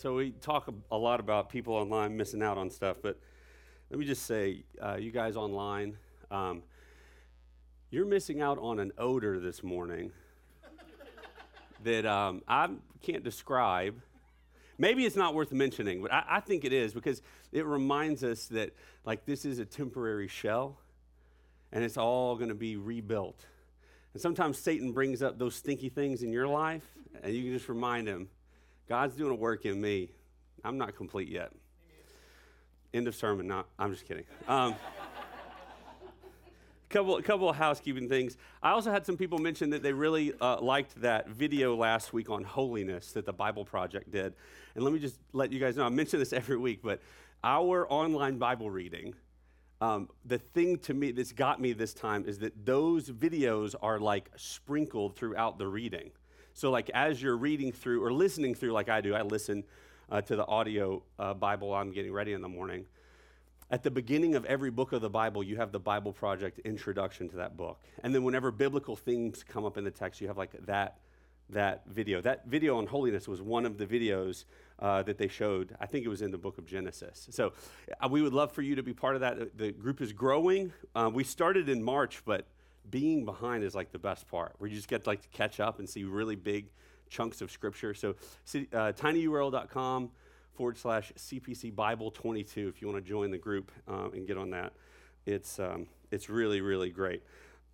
So we talk a lot about people online missing out on stuff, but let me just say, uh, you guys online, um, you're missing out on an odor this morning that um, I can't describe. Maybe it's not worth mentioning, but I, I think it is because it reminds us that like this is a temporary shell, and it's all going to be rebuilt. And sometimes Satan brings up those stinky things in your life, and you can just remind him, God's doing a work in me. I'm not complete yet. End of sermon. Not. I'm just kidding. Um, couple, couple of housekeeping things. I also had some people mention that they really uh, liked that video last week on holiness that the Bible Project did. And let me just let you guys know, I mention this every week, but our online Bible reading, um, the thing to me that's got me this time is that those videos are like sprinkled throughout the reading. So, like, as you're reading through or listening through, like I do, I listen uh, to the audio uh, Bible I'm getting ready in the morning. At the beginning of every book of the Bible, you have the Bible Project introduction to that book. And then, whenever biblical themes come up in the text, you have like that, that video. That video on holiness was one of the videos uh, that they showed. I think it was in the book of Genesis. So, uh, we would love for you to be part of that. The group is growing. Uh, we started in March, but being behind is like the best part, where you just get like to catch up and see really big chunks of scripture. So, uh, tinyurl.com forward slash CPC Bible 22 if you want to join the group um, and get on that. It's, um, it's really, really great.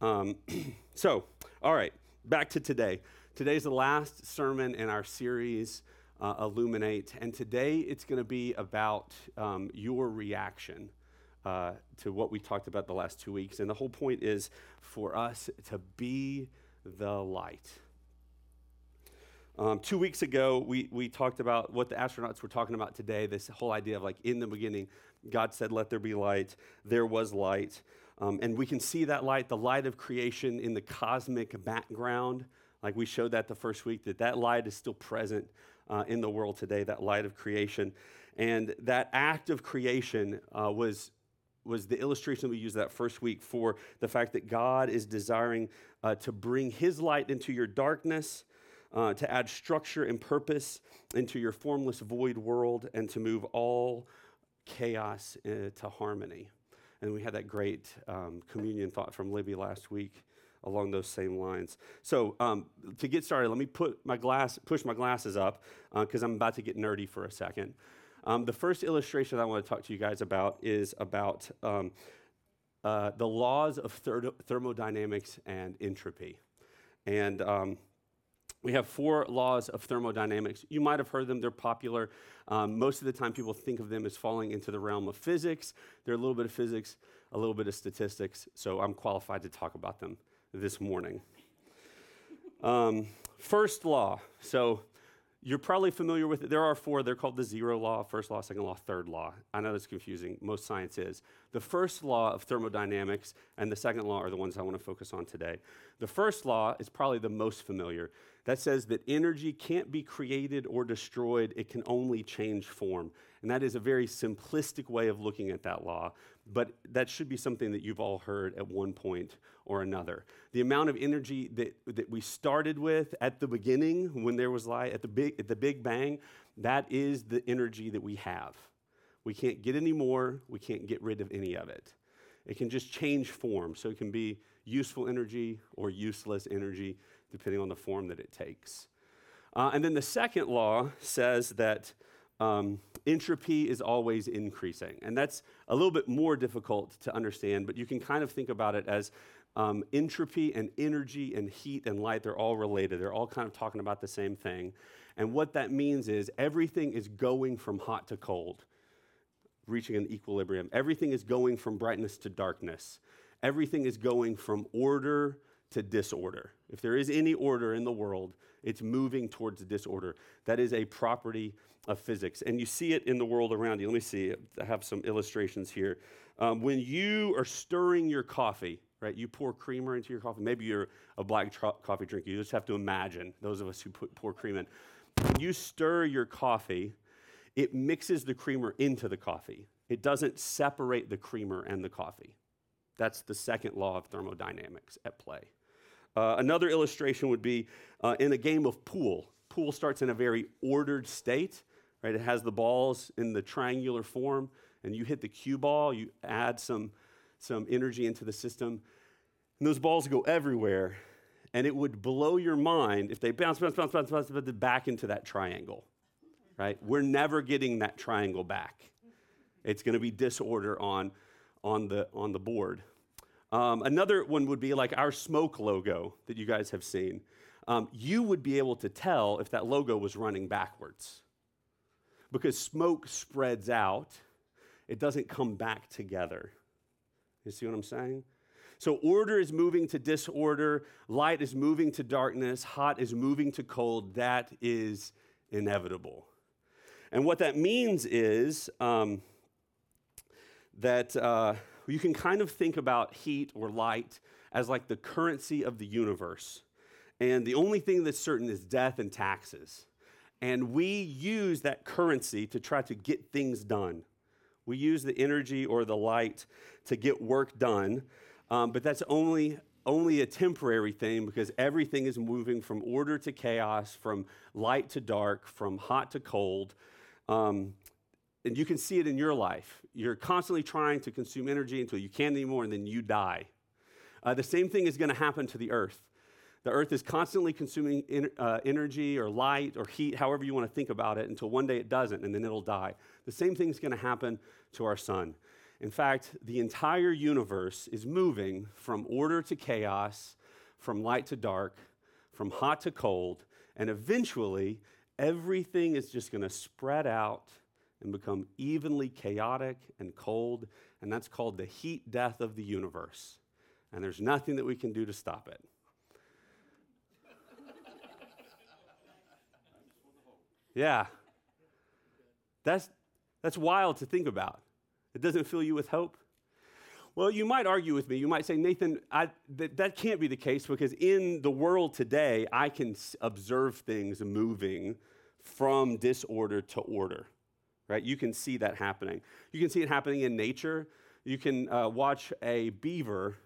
Um, so, all right, back to today. Today's the last sermon in our series, uh, Illuminate, and today it's going to be about um, your reaction uh, to what we talked about the last two weeks. And the whole point is for us to be the light. Um, two weeks ago, we, we talked about what the astronauts were talking about today this whole idea of like in the beginning, God said, Let there be light. There was light. Um, and we can see that light, the light of creation in the cosmic background. Like we showed that the first week, that that light is still present uh, in the world today, that light of creation. And that act of creation uh, was was the illustration we used that first week for the fact that God is desiring uh, to bring His light into your darkness, uh, to add structure and purpose into your formless, void world, and to move all chaos uh, to harmony. And we had that great um, communion thought from Libby last week along those same lines. So um, to get started, let me put my glass, push my glasses up because uh, I'm about to get nerdy for a second. Um, the first illustration I want to talk to you guys about is about um, uh, the laws of ther- thermodynamics and entropy. And um, we have four laws of thermodynamics. You might have heard them, they're popular. Um, most of the time, people think of them as falling into the realm of physics. They're a little bit of physics, a little bit of statistics, so I'm qualified to talk about them this morning. Um, first law. So, you're probably familiar with it. There are four. They're called the zero law, first law, second law, third law. I know that's confusing. Most science is. The first law of thermodynamics and the second law are the ones I want to focus on today. The first law is probably the most familiar. That says that energy can't be created or destroyed, it can only change form. And that is a very simplistic way of looking at that law, but that should be something that you've all heard at one point or another. The amount of energy that, that we started with at the beginning, when there was light, at the big, at the big bang, that is the energy that we have. We can't get any more, we can't get rid of any of it. It can just change form, so it can be useful energy or useless energy, depending on the form that it takes. Uh, and then the second law says that um, entropy is always increasing. And that's a little bit more difficult to understand, but you can kind of think about it as um, entropy and energy and heat and light, they're all related. They're all kind of talking about the same thing. And what that means is everything is going from hot to cold, reaching an equilibrium. Everything is going from brightness to darkness. Everything is going from order to disorder. If there is any order in the world, it's moving towards disorder. That is a property of physics. And you see it in the world around you. Let me see, I have some illustrations here. Um, when you are stirring your coffee, right, you pour creamer into your coffee. Maybe you're a black coffee drinker. You just have to imagine, those of us who put, pour cream in. When you stir your coffee, it mixes the creamer into the coffee. It doesn't separate the creamer and the coffee. That's the second law of thermodynamics at play. Uh, another illustration would be uh, in a game of pool. Pool starts in a very ordered state, right? It has the balls in the triangular form, and you hit the cue ball, you add some, some energy into the system, and those balls go everywhere. And it would blow your mind if they bounce, bounce, bounce, bounce, bounce, bounce back into that triangle, right? We're never getting that triangle back. It's going to be disorder on, on, the, on the board. Um, another one would be like our smoke logo that you guys have seen. Um, you would be able to tell if that logo was running backwards because smoke spreads out, it doesn't come back together. You see what I'm saying? So, order is moving to disorder, light is moving to darkness, hot is moving to cold. That is inevitable. And what that means is um, that uh, you can kind of think about heat or light as like the currency of the universe. And the only thing that's certain is death and taxes. And we use that currency to try to get things done. We use the energy or the light to get work done, um, but that's only, only a temporary thing because everything is moving from order to chaos, from light to dark, from hot to cold. Um, and you can see it in your life. You're constantly trying to consume energy until you can't anymore, and then you die. Uh, the same thing is going to happen to the earth. The earth is constantly consuming in, uh, energy or light or heat, however you want to think about it, until one day it doesn't, and then it'll die. The same thing's going to happen to our sun. In fact, the entire universe is moving from order to chaos, from light to dark, from hot to cold, and eventually everything is just going to spread out and become evenly chaotic and cold, and that's called the heat death of the universe. And there's nothing that we can do to stop it. yeah. That's, that's wild to think about. It doesn't fill you with hope. Well, you might argue with me. You might say, Nathan, I, that, that can't be the case because in the world today, I can observe things moving from disorder to order right? You can see that happening. You can see it happening in nature. You can uh, watch a beaver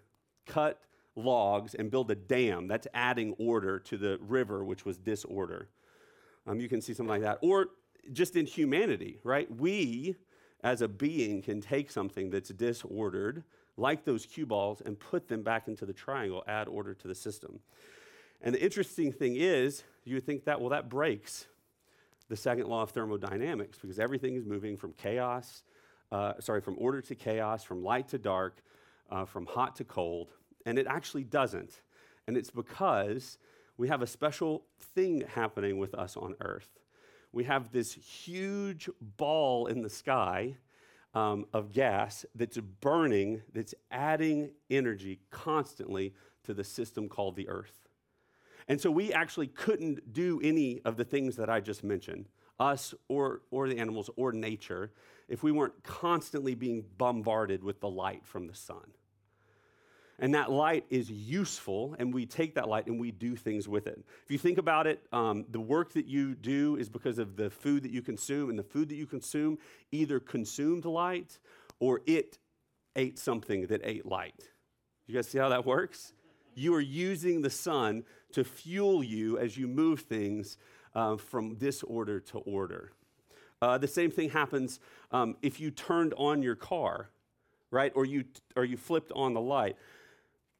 cut logs and build a dam. That's adding order to the river, which was disorder. Um, you can see something like that. Or just in humanity, right? We, as a being, can take something that's disordered, like those cue balls, and put them back into the triangle, add order to the system. And the interesting thing is, you would think that, well, that breaks the second law of thermodynamics because everything is moving from chaos, uh, sorry, from order to chaos, from light to dark, uh, from hot to cold. And it actually doesn't. And it's because we have a special thing happening with us on Earth. We have this huge ball in the sky um, of gas that's burning, that's adding energy constantly to the system called the Earth. And so we actually couldn't do any of the things that I just mentioned, us or, or the animals or nature, if we weren't constantly being bombarded with the light from the sun. And that light is useful, and we take that light and we do things with it. If you think about it, um, the work that you do is because of the food that you consume, and the food that you consume either consumed light or it ate something that ate light. You guys see how that works? You are using the sun to fuel you as you move things uh, from disorder to order. Uh, the same thing happens um, if you turned on your car, right? Or you, or you flipped on the light.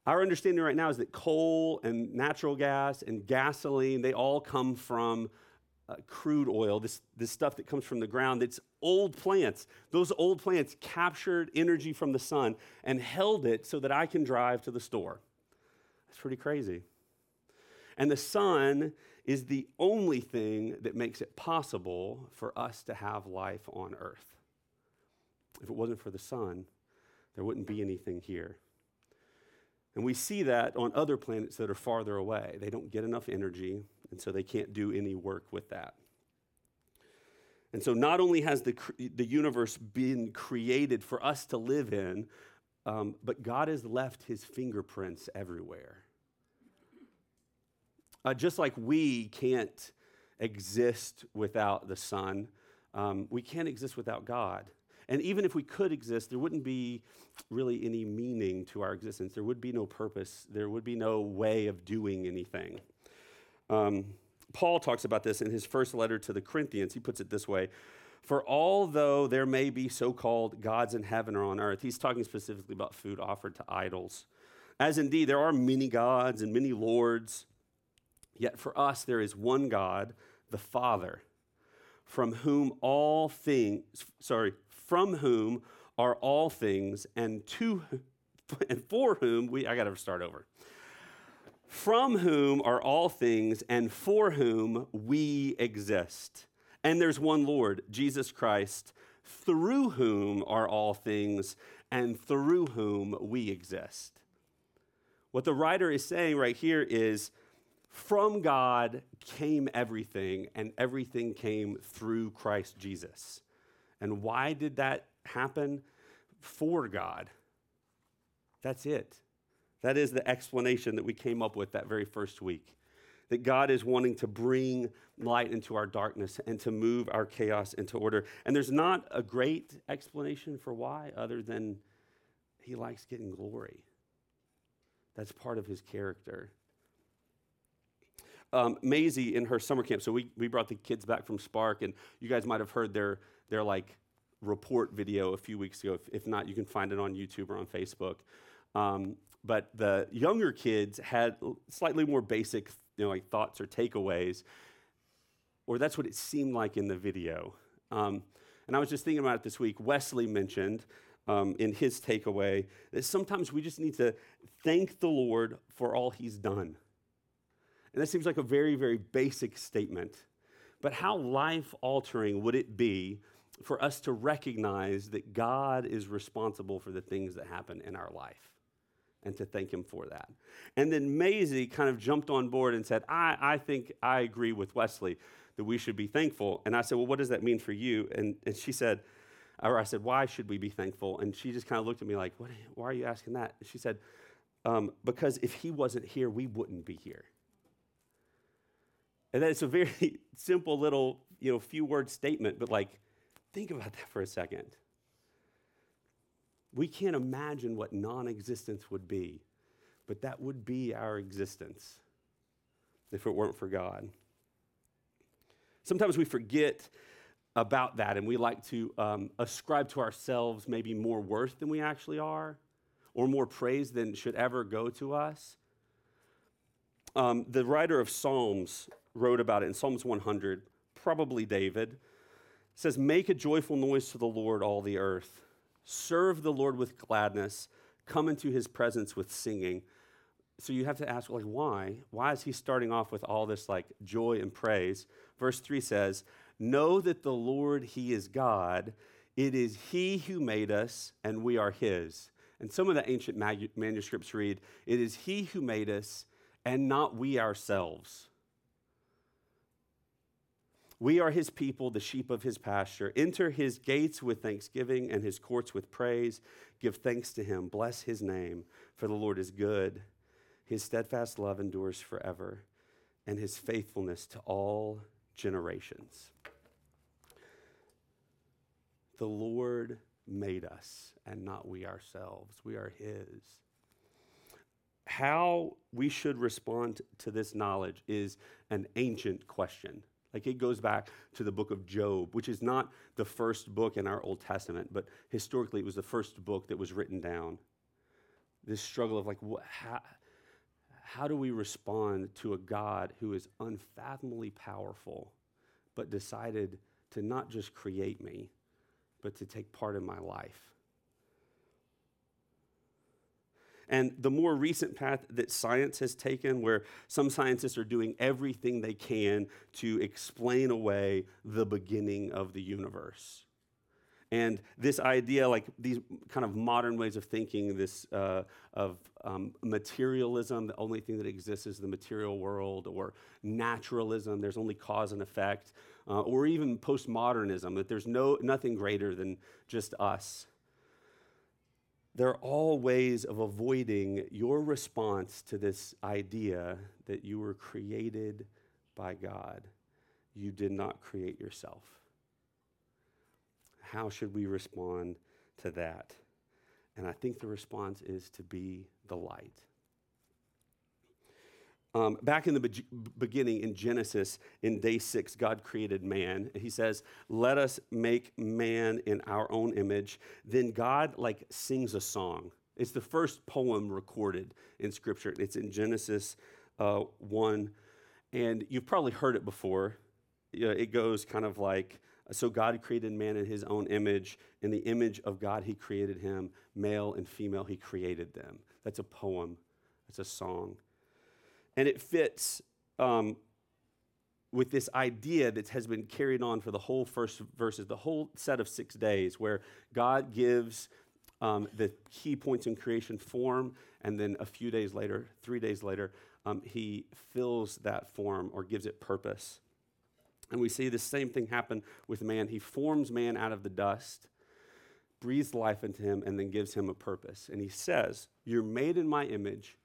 Our understanding right now is that coal and natural gas and gasoline, they all come from uh, crude oil, this, this stuff that comes from the ground. It's old plants. Those old plants captured energy from the sun and held it so that I can drive to the store. That's pretty crazy. And the sun is the only thing that makes it possible for us to have life on earth. If it wasn't for the sun, there wouldn't be anything here. And we see that on other planets that are farther away. They don't get enough energy, and so they can't do any work with that. And so, not only has the, the universe been created for us to live in, um, but God has left his fingerprints everywhere. Uh, just like we can't exist without the Son, um, we can't exist without God. And even if we could exist, there wouldn't be really any meaning to our existence. There would be no purpose. There would be no way of doing anything. Um, Paul talks about this in his first letter to the Corinthians. He puts it this way For although there may be so called gods in heaven or on earth, he's talking specifically about food offered to idols. As indeed there are many gods and many lords, yet for us there is one God, the Father, from whom all things, sorry, from whom are all things, and to and for whom we I gotta start over from whom are all things and for whom we exist. And there's one Lord, Jesus Christ, through whom are all things and through whom we exist. What the writer is saying right here is from God came everything, and everything came through Christ Jesus. And why did that happen? For God. That's it. That is the explanation that we came up with that very first week. That God is wanting to bring light into our darkness and to move our chaos into order. And there's not a great explanation for why, other than He likes getting glory. That's part of His character. Um, Maisie in her summer camp, so we, we brought the kids back from Spark, and you guys might have heard their, their like report video a few weeks ago. If, if not, you can find it on YouTube or on Facebook. Um, but the younger kids had slightly more basic you know, like thoughts or takeaways, or that's what it seemed like in the video. Um, and I was just thinking about it this week. Wesley mentioned um, in his takeaway that sometimes we just need to thank the Lord for all he's done. And that seems like a very, very basic statement. But how life altering would it be for us to recognize that God is responsible for the things that happen in our life? and to thank him for that. And then Maisie kind of jumped on board and said, I, I think I agree with Wesley that we should be thankful. And I said, Well, what does that mean for you? And, and she said, or I said, Why should we be thankful? And she just kind of looked at me like, what, Why are you asking that? And she said, um, Because if he wasn't here, we wouldn't be here. And that's a very simple little, you know, few word statement, but like, think about that for a second. We can't imagine what non existence would be, but that would be our existence if it weren't for God. Sometimes we forget about that and we like to um, ascribe to ourselves maybe more worth than we actually are or more praise than should ever go to us. Um, the writer of Psalms wrote about it in Psalms 100, probably David, says, Make a joyful noise to the Lord, all the earth. Serve the Lord with gladness. Come into his presence with singing. So you have to ask, like, why? Why is he starting off with all this, like, joy and praise? Verse 3 says, Know that the Lord, he is God. It is he who made us, and we are his. And some of the ancient manuscripts read, It is he who made us, and not we ourselves. We are his people, the sheep of his pasture. Enter his gates with thanksgiving and his courts with praise. Give thanks to him. Bless his name, for the Lord is good. His steadfast love endures forever, and his faithfulness to all generations. The Lord made us, and not we ourselves. We are his. How we should respond to this knowledge is an ancient question. Like it goes back to the book of Job, which is not the first book in our Old Testament, but historically it was the first book that was written down. This struggle of like, how, how do we respond to a God who is unfathomably powerful, but decided to not just create me, but to take part in my life? And the more recent path that science has taken, where some scientists are doing everything they can to explain away the beginning of the universe. And this idea, like these kind of modern ways of thinking, this uh, of um, materialism, the only thing that exists is the material world, or naturalism, there's only cause and effect, uh, or even postmodernism, that there's no, nothing greater than just us. They're all ways of avoiding your response to this idea that you were created by God. You did not create yourself. How should we respond to that? And I think the response is to be the light. Um, back in the be- beginning in Genesis, in day six, God created man. He says, Let us make man in our own image. Then God like sings a song. It's the first poem recorded in Scripture. It's in Genesis uh, 1. And you've probably heard it before. You know, it goes kind of like, so God created man in his own image. In the image of God, he created him. Male and female, he created them. That's a poem, it's a song. And it fits um, with this idea that has been carried on for the whole first verses, the whole set of six days, where God gives um, the key points in creation form, and then a few days later, three days later, um, he fills that form or gives it purpose. And we see the same thing happen with man. He forms man out of the dust, breathes life into him, and then gives him a purpose. And he says, You're made in my image.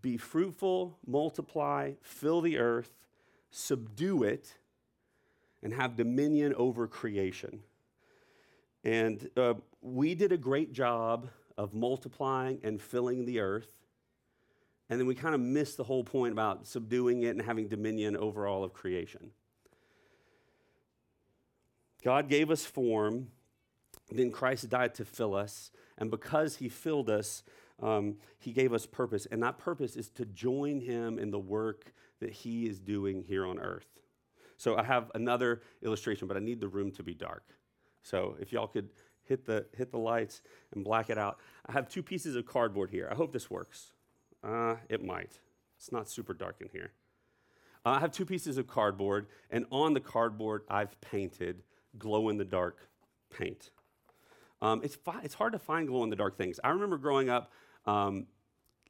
Be fruitful, multiply, fill the earth, subdue it, and have dominion over creation. And uh, we did a great job of multiplying and filling the earth. And then we kind of missed the whole point about subduing it and having dominion over all of creation. God gave us form, then Christ died to fill us. And because he filled us, um, he gave us purpose. And that purpose is to join him in the work that he is doing here on earth. So I have another illustration, but I need the room to be dark. So if y'all could hit the, hit the lights and black it out. I have two pieces of cardboard here. I hope this works. Uh, it might. It's not super dark in here. Uh, I have two pieces of cardboard, and on the cardboard, I've painted glow in the dark paint. Um, it's, fi- it's hard to find glow in the dark things. I remember growing up, um,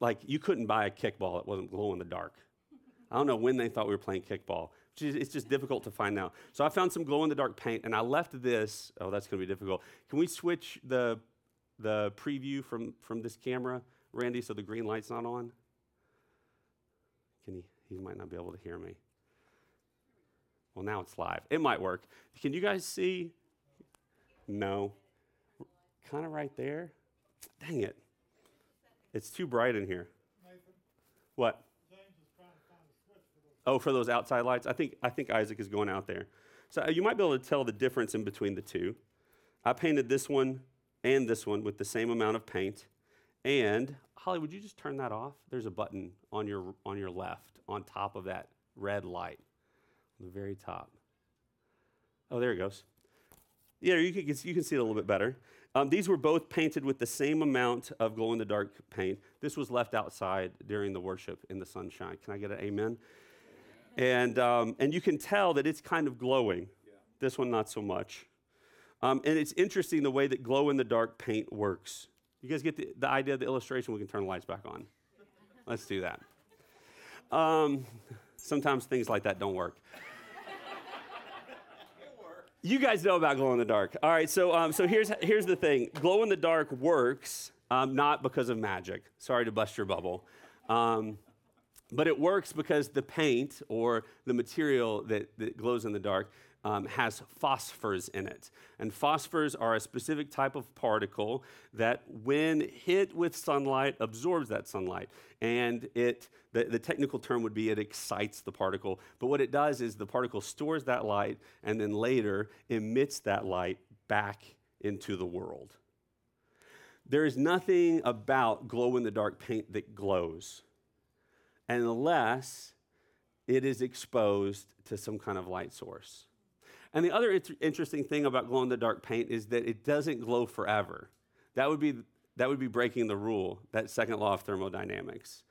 like, you couldn't buy a kickball that wasn't glow in the dark. I don't know when they thought we were playing kickball. It's just difficult to find now. So I found some glow in the dark paint and I left this. Oh, that's going to be difficult. Can we switch the, the preview from, from this camera, Randy, so the green light's not on? Can he? He might not be able to hear me. Well, now it's live. It might work. Can you guys see? No. Kind of right there. Dang it. It's too bright in here. What? Oh, for those outside lights? I think, I think Isaac is going out there. So uh, you might be able to tell the difference in between the two. I painted this one and this one with the same amount of paint. And Holly, would you just turn that off? There's a button on your, on your left on top of that red light, on the very top. Oh, there it goes. Yeah, you can, you can see it a little bit better. Um, these were both painted with the same amount of glow in the dark paint. This was left outside during the worship in the sunshine. Can I get an amen? and, um, and you can tell that it's kind of glowing. Yeah. This one, not so much. Um, and it's interesting the way that glow in the dark paint works. You guys get the, the idea of the illustration? We can turn the lights back on. Let's do that. Um, sometimes things like that don't work. You guys know about glow in the dark. All right, so, um, so here's, here's the thing glow in the dark works um, not because of magic. Sorry to bust your bubble. Um, but it works because the paint or the material that, that glows in the dark um, has phosphors in it. And phosphors are a specific type of particle that, when hit with sunlight, absorbs that sunlight. And it, the, the technical term would be it excites the particle. But what it does is the particle stores that light and then later emits that light back into the world. There is nothing about glow in the dark paint that glows unless it is exposed to some kind of light source. And the other int- interesting thing about glow in the dark paint is that it doesn't glow forever. That would be that would be breaking the rule, that second law of thermodynamics.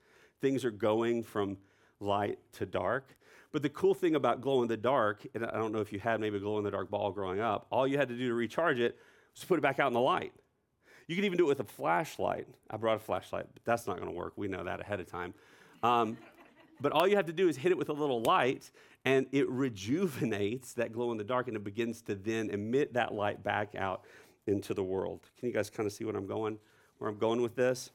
Things are going from light to dark. But the cool thing about glow in the dark, and I don't know if you had maybe a glow in the dark ball growing up, all you had to do to recharge it was put it back out in the light. You could even do it with a flashlight. I brought a flashlight, but that's not going to work. We know that ahead of time. Um, but all you have to do is hit it with a little light, and it rejuvenates that glow in the dark, and it begins to then emit that light back out into the world. Can you guys kind of see what I'm going, where I'm going with this?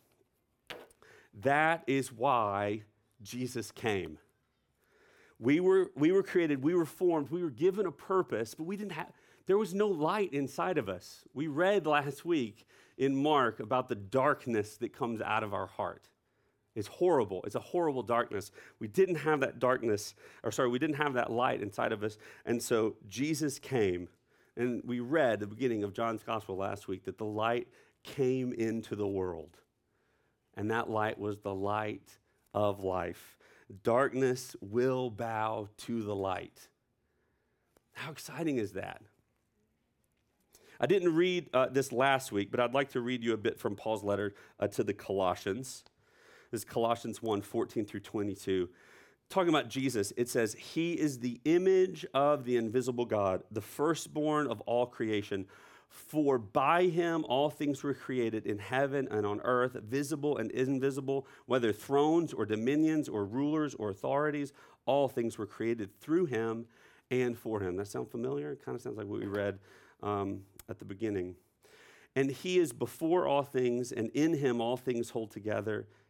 That is why Jesus came. We were, we were created, we were formed, we were given a purpose, but we didn't have, there was no light inside of us. We read last week in Mark about the darkness that comes out of our heart. It's horrible. It's a horrible darkness. We didn't have that darkness, or sorry, we didn't have that light inside of us. And so Jesus came. And we read the beginning of John's gospel last week that the light came into the world. And that light was the light of life. Darkness will bow to the light. How exciting is that? I didn't read uh, this last week, but I'd like to read you a bit from Paul's letter uh, to the Colossians. This is Colossians 1 14 through 22. Talking about Jesus, it says, He is the image of the invisible God, the firstborn of all creation. For by him all things were created in heaven and on earth, visible and invisible, whether thrones or dominions or rulers or authorities, all things were created through him and for him. That sound familiar? It kind of sounds like what we read um, at the beginning. And he is before all things, and in him all things hold together.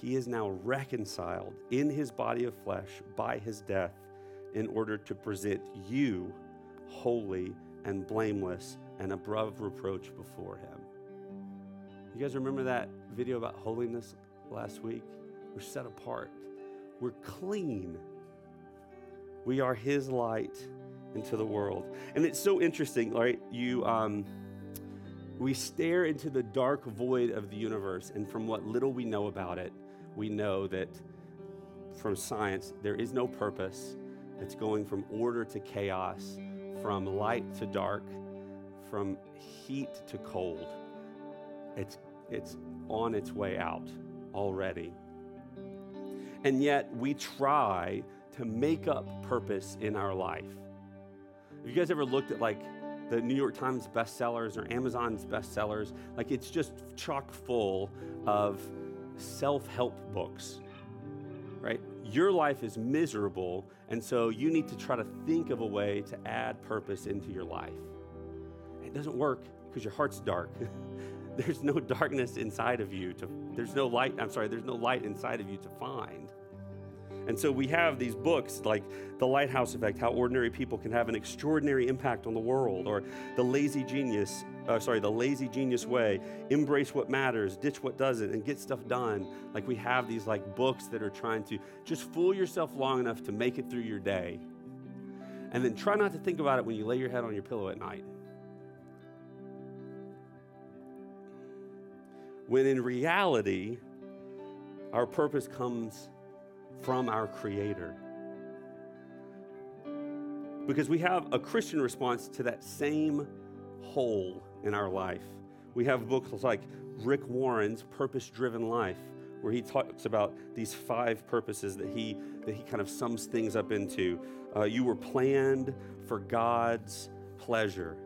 he is now reconciled in his body of flesh by his death in order to present you holy and blameless and above reproach before him. You guys remember that video about holiness last week? We're set apart, we're clean. We are his light into the world. And it's so interesting, right? You, um, we stare into the dark void of the universe, and from what little we know about it, we know that from science, there is no purpose. It's going from order to chaos, from light to dark, from heat to cold. It's, it's on its way out already. And yet, we try to make up purpose in our life. Have you guys ever looked at like the New York Times bestsellers or Amazon's bestsellers? Like it's just chock full of self help books, right? Your life is miserable, and so you need to try to think of a way to add purpose into your life. It doesn't work because your heart's dark. there's no darkness inside of you to there's no light, I'm sorry, there's no light inside of you to find. And so we have these books like The Lighthouse Effect How Ordinary People Can Have an Extraordinary Impact on the World, or The Lazy Genius, uh, sorry, The Lazy Genius Way Embrace What Matters, Ditch What Doesn't, and Get Stuff Done. Like we have these like books that are trying to just fool yourself long enough to make it through your day. And then try not to think about it when you lay your head on your pillow at night. When in reality, our purpose comes from our Creator. Because we have a Christian response to that same hole in our life. We have books like Rick Warren's Purpose Driven Life, where he talks about these five purposes that he, that he kind of sums things up into. Uh, you were planned for God's pleasure,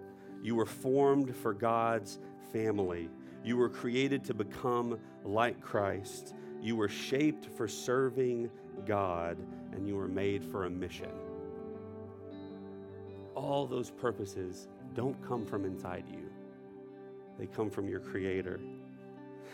you were formed for God's family, you were created to become like Christ, you were shaped for serving God and you were made for a mission. All those purposes don't come from inside you, they come from your Creator.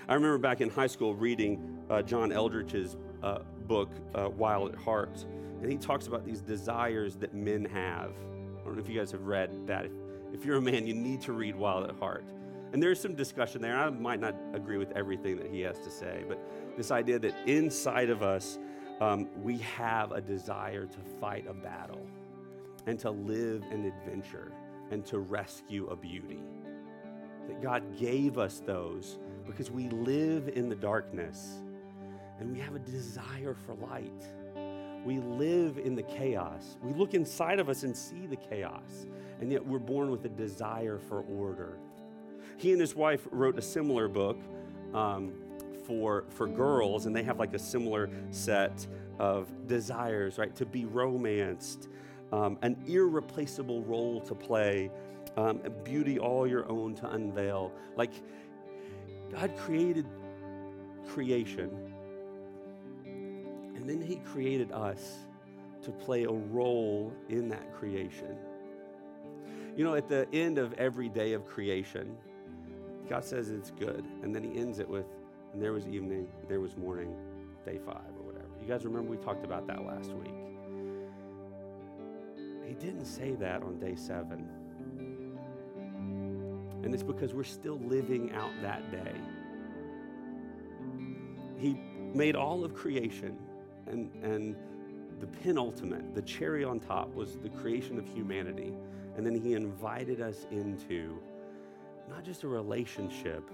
I remember back in high school reading uh, John Eldredge's uh, book, uh, Wild at Heart, and he talks about these desires that men have. I don't know if you guys have read that. If, you're a man, you need to read Wild at Heart. And there's some discussion there. I might not agree with everything that he has to say, but this idea that inside of us, um, we have a desire to fight a battle and to live an adventure and to rescue a beauty. That God gave us those because we live in the darkness and we have a desire for light. We live in the chaos. We look inside of us and see the chaos, and yet we're born with a desire for order. He and his wife wrote a similar book. Um, for, for girls, and they have like a similar set of desires, right? To be romanced, um, an irreplaceable role to play, um, beauty all your own to unveil. Like God created creation and then He created us to play a role in that creation. You know, at the end of every day of creation, God says it's good. And then He ends it with, and there was evening, there was morning, day five or whatever. You guys remember we talked about that last week. He didn't say that on day seven. And it's because we're still living out that day. He made all of creation, and, and the penultimate, the cherry on top, was the creation of humanity. And then he invited us into not just a relationship,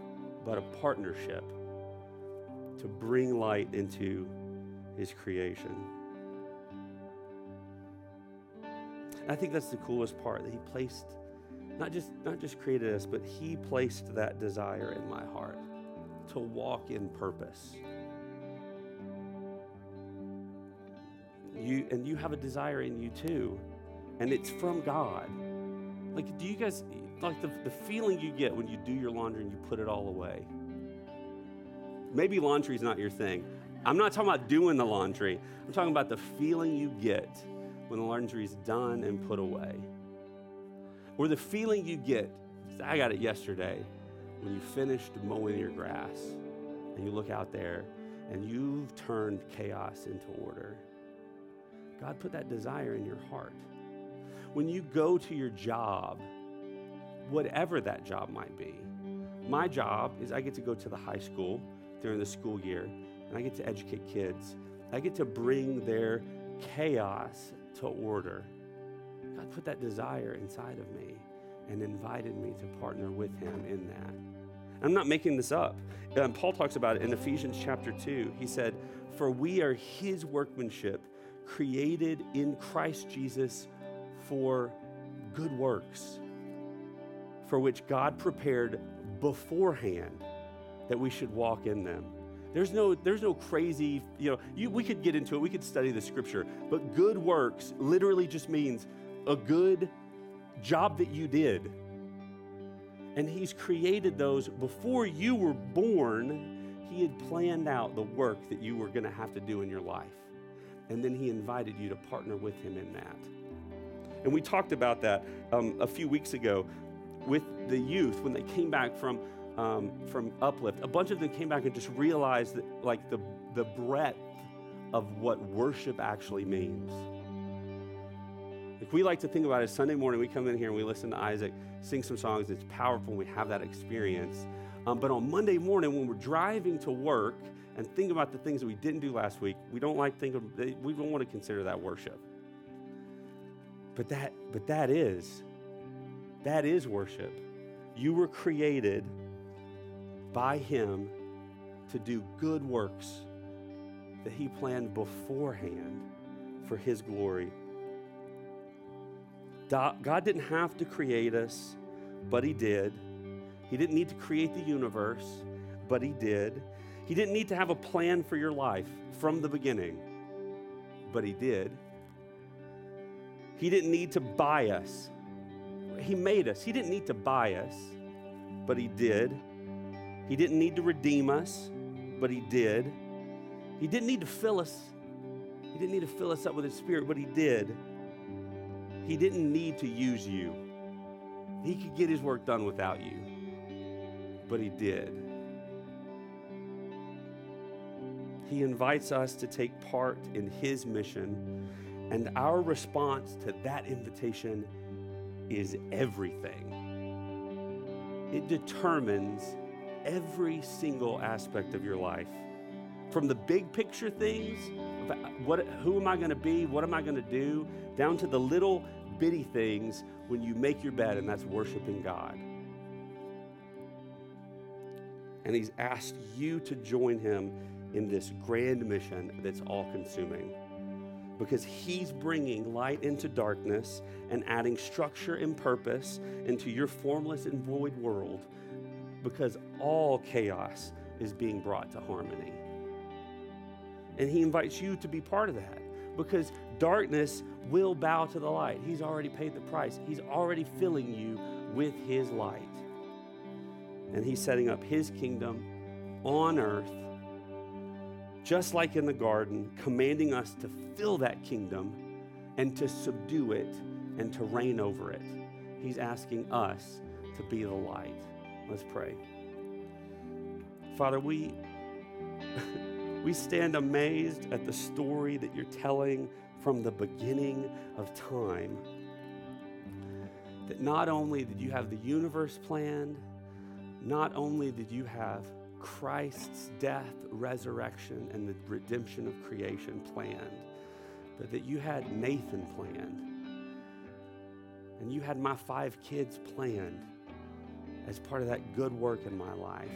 but a partnership to bring light into his creation. I think that's the coolest part that he placed not just not just created us, but he placed that desire in my heart to walk in purpose. You and you have a desire in you too, and it's from God. Like, do you guys like the, the feeling you get when you do your laundry and you put it all away? Maybe laundry is not your thing. I'm not talking about doing the laundry. I'm talking about the feeling you get when the laundry is done and put away. Or the feeling you get, I got it yesterday, when you finished mowing your grass and you look out there and you've turned chaos into order. God put that desire in your heart. When you go to your job, whatever that job might be, my job is I get to go to the high school during the school year and I get to educate kids. I get to bring their chaos to order. God put that desire inside of me and invited me to partner with Him in that. I'm not making this up. Um, Paul talks about it in Ephesians chapter 2. He said, For we are His workmanship, created in Christ Jesus for good works, for which God prepared beforehand that we should walk in them. There's no, there's no crazy, you know, you, we could get into it, we could study the scripture, but good works literally just means a good job that you did. And He's created those before you were born. He had planned out the work that you were going to have to do in your life. And then He invited you to partner with Him in that. And we talked about that um, a few weeks ago with the youth when they came back from, um, from Uplift. A bunch of them came back and just realized that, like the, the breadth of what worship actually means. Like we like to think about it Sunday morning, we come in here and we listen to Isaac sing some songs. It's powerful and we have that experience. Um, but on Monday morning, when we're driving to work and think about the things that we didn't do last week, we don't like think of, we don't want to consider that worship. But that, but that is, that is worship. You were created by Him to do good works that He planned beforehand for His glory. God didn't have to create us, but He did. He didn't need to create the universe, but He did. He didn't need to have a plan for your life from the beginning, but He did. He didn't need to buy us. He made us. He didn't need to buy us, but He did. He didn't need to redeem us, but He did. He didn't need to fill us. He didn't need to fill us up with His Spirit, but He did. He didn't need to use you. He could get his work done without you, but he did. He invites us to take part in his mission, and our response to that invitation is everything. It determines every single aspect of your life. From the big picture things, what, who am I going to be? What am I going to do? Down to the little bitty things when you make your bed, and that's worshiping God. And He's asked you to join Him in this grand mission that's all consuming. Because He's bringing light into darkness and adding structure and purpose into your formless and void world because all chaos is being brought to harmony. And He invites you to be part of that because darkness will bow to the light. He's already paid the price, He's already filling you with His light. And He's setting up His kingdom on earth just like in the garden, commanding us to fill that kingdom and to subdue it and to reign over it. He's asking us to be the light. Let's pray. Father, we, we stand amazed at the story that you're telling from the beginning of time. That not only did you have the universe planned, not only did you have Christ's death, resurrection, and the redemption of creation planned, but that you had Nathan planned. And you had my five kids planned as part of that good work in my life.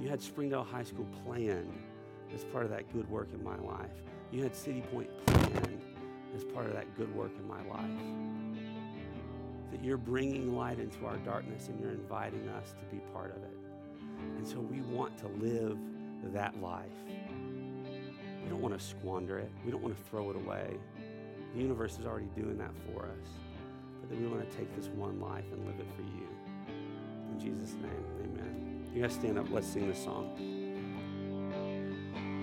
You had Springdale High School planned as part of that good work in my life. You had City Point planned as part of that good work in my life. That you're bringing light into our darkness and you're inviting us to be part of it. And so we want to live that life. We don't want to squander it, we don't want to throw it away. The universe is already doing that for us. But that we want to take this one life and live it for you. In Jesus' name, amen. You guys stand up. Let's sing this song.